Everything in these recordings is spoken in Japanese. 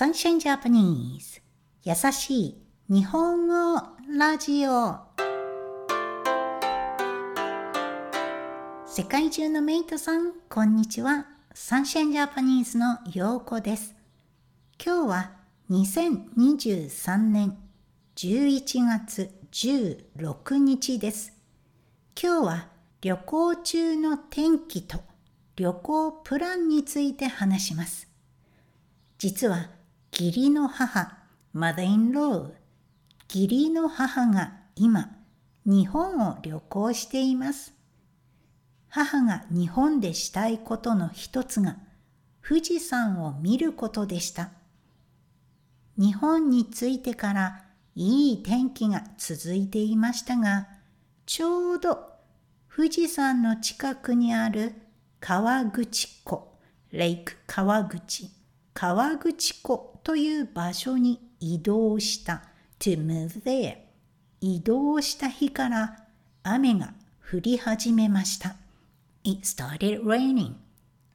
Sunshine Japanese 優しい日本語ラジオ世界中のメイトさん、こんにちは。Sunshine Japanese のようこです。今日は2023年11月16日です。今日は旅行中の天気と旅行プランについて話します。実は義理の母、mother-in-law、義理の母が今、日本を旅行しています。母が日本でしたいことの一つが、富士山を見ることでした。日本に着いてからいい天気が続いていましたが、ちょうど富士山の近くにある川口湖、レイク川口、川口湖という場所に移動した to move there 移動した日から雨が降り始めました。It started raining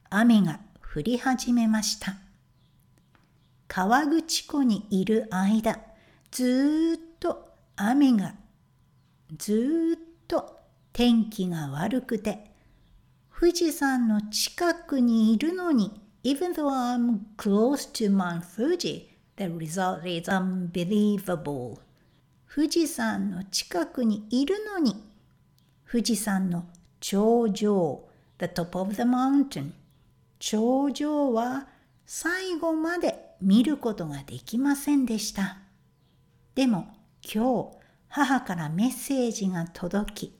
雨が降り始めました。川口湖にいる間、ずっと雨が、ずっと天気が悪くて、富士山の近くにいるのに、even though I'm close to Mount Fuji, the result is unbelievable. 富士山の近くにいるのに、富士山の頂上、the top of the mountain、頂上は最後まで見ることができませんでした。でも今日母からメッセージが届き、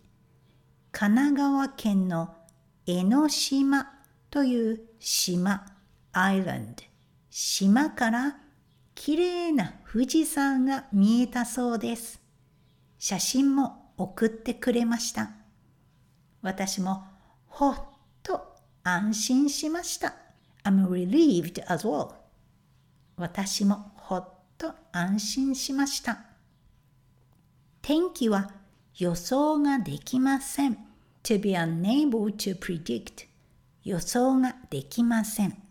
神奈川県の江ノ島という島、アイランド、島からきれいな富士山が見えたそうです。写真も送ってくれました。私もほっと安心しました。I'm relieved as well. 私もほっと安心しました。天気は予想ができません。to be unable to predict 予想ができません。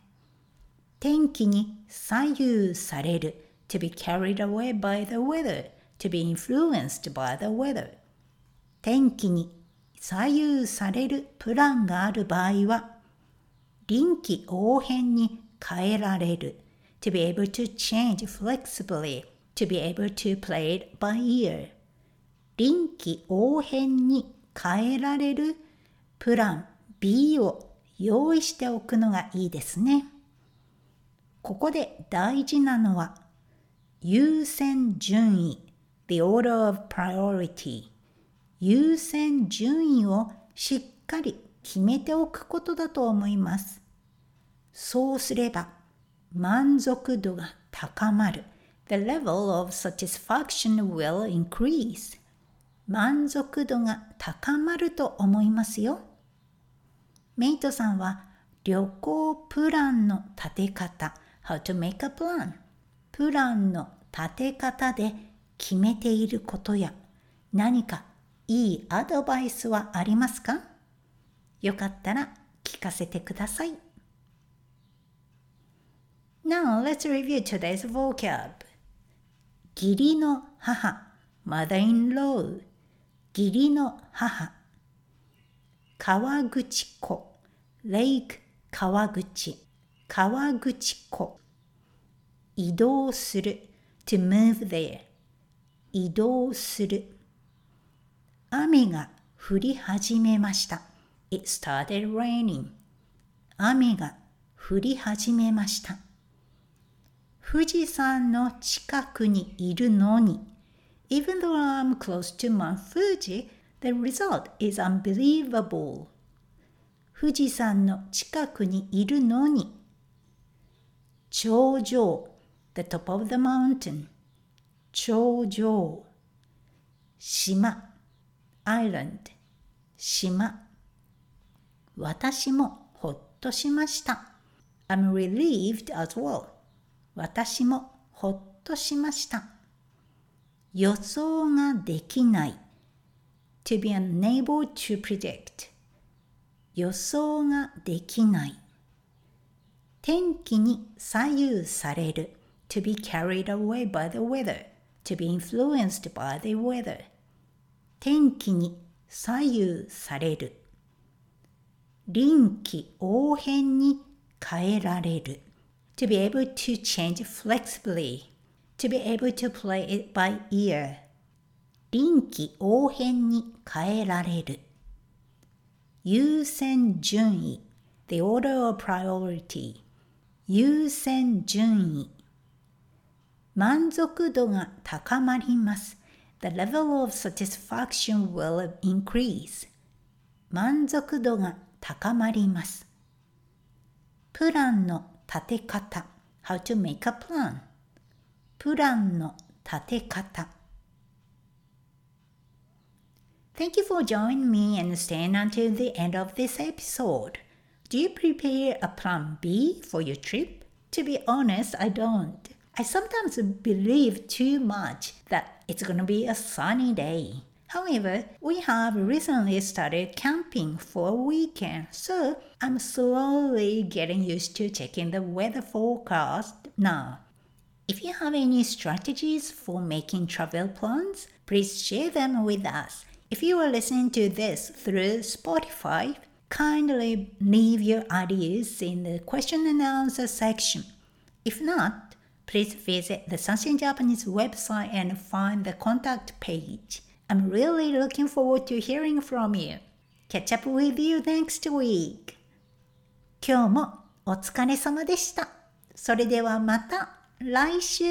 天気に左右される to be carried away by the weather, to be influenced by the weather 天気に左右されるプランがある場合は臨機応変に変えられる to be able to change flexibly, to be able to play it by ear 臨機応変に変えられるプラン B を用意しておくのがいいですね。ここで大事なのは優先順位 the order of priority 優先順位をしっかり決めておくことだと思います。そうすれば満足度が高まる the level of satisfaction will increase 満足度が高まると思いますよ。メイトさんは旅行プランの立て方 How to make a plan. プランの立て方で決めていることや何かいいアドバイスはありますか？よかったら聞かせてください。Now let's review today's vocab. 義理の母 mother-in-law 義理の母。川口湖。Lake 川口。川口湖移動する to move there 移動する雨が降り始めました It started raining 雨が降り始めました富士山の近くにいるのに Even though I'm close to Mount Fuji, the result is unbelievable 富士山の近くにいるのに頂上 the top of the mountain 頂上島 island 島私もほっとしました I'm relieved as well 私もほっとしました予想ができない to be unable to predict 予想ができない天気に左右される to be carried away by the weather, to be influenced by the weather. 天気に左右される。臨機応変に変えられる。to be able to change flexibly, to be able to play it by ear. 臨機応変に変えられる。優先順位 the order of priority 優先順位満足度が高まります。The level of satisfaction will increase. 満足度が高まります。プランの立て方 How to make a plan プランの立て方 Thank you for joining me and staying until the end of this episode. Do you prepare a plan B for your trip? To be honest, I don't. I sometimes believe too much that it's going to be a sunny day. However, we have recently started camping for a weekend, so I'm slowly getting used to checking the weather forecast now. If you have any strategies for making travel plans, please share them with us. If you are listening to this through Spotify, kindly leave your ideas in the question and answer section. If not, please visit the Sunshine Japanese website and find the contact page. I'm really looking forward to hearing from you. Catch up with you next week. 今日もお疲れ様でした。それではまた来週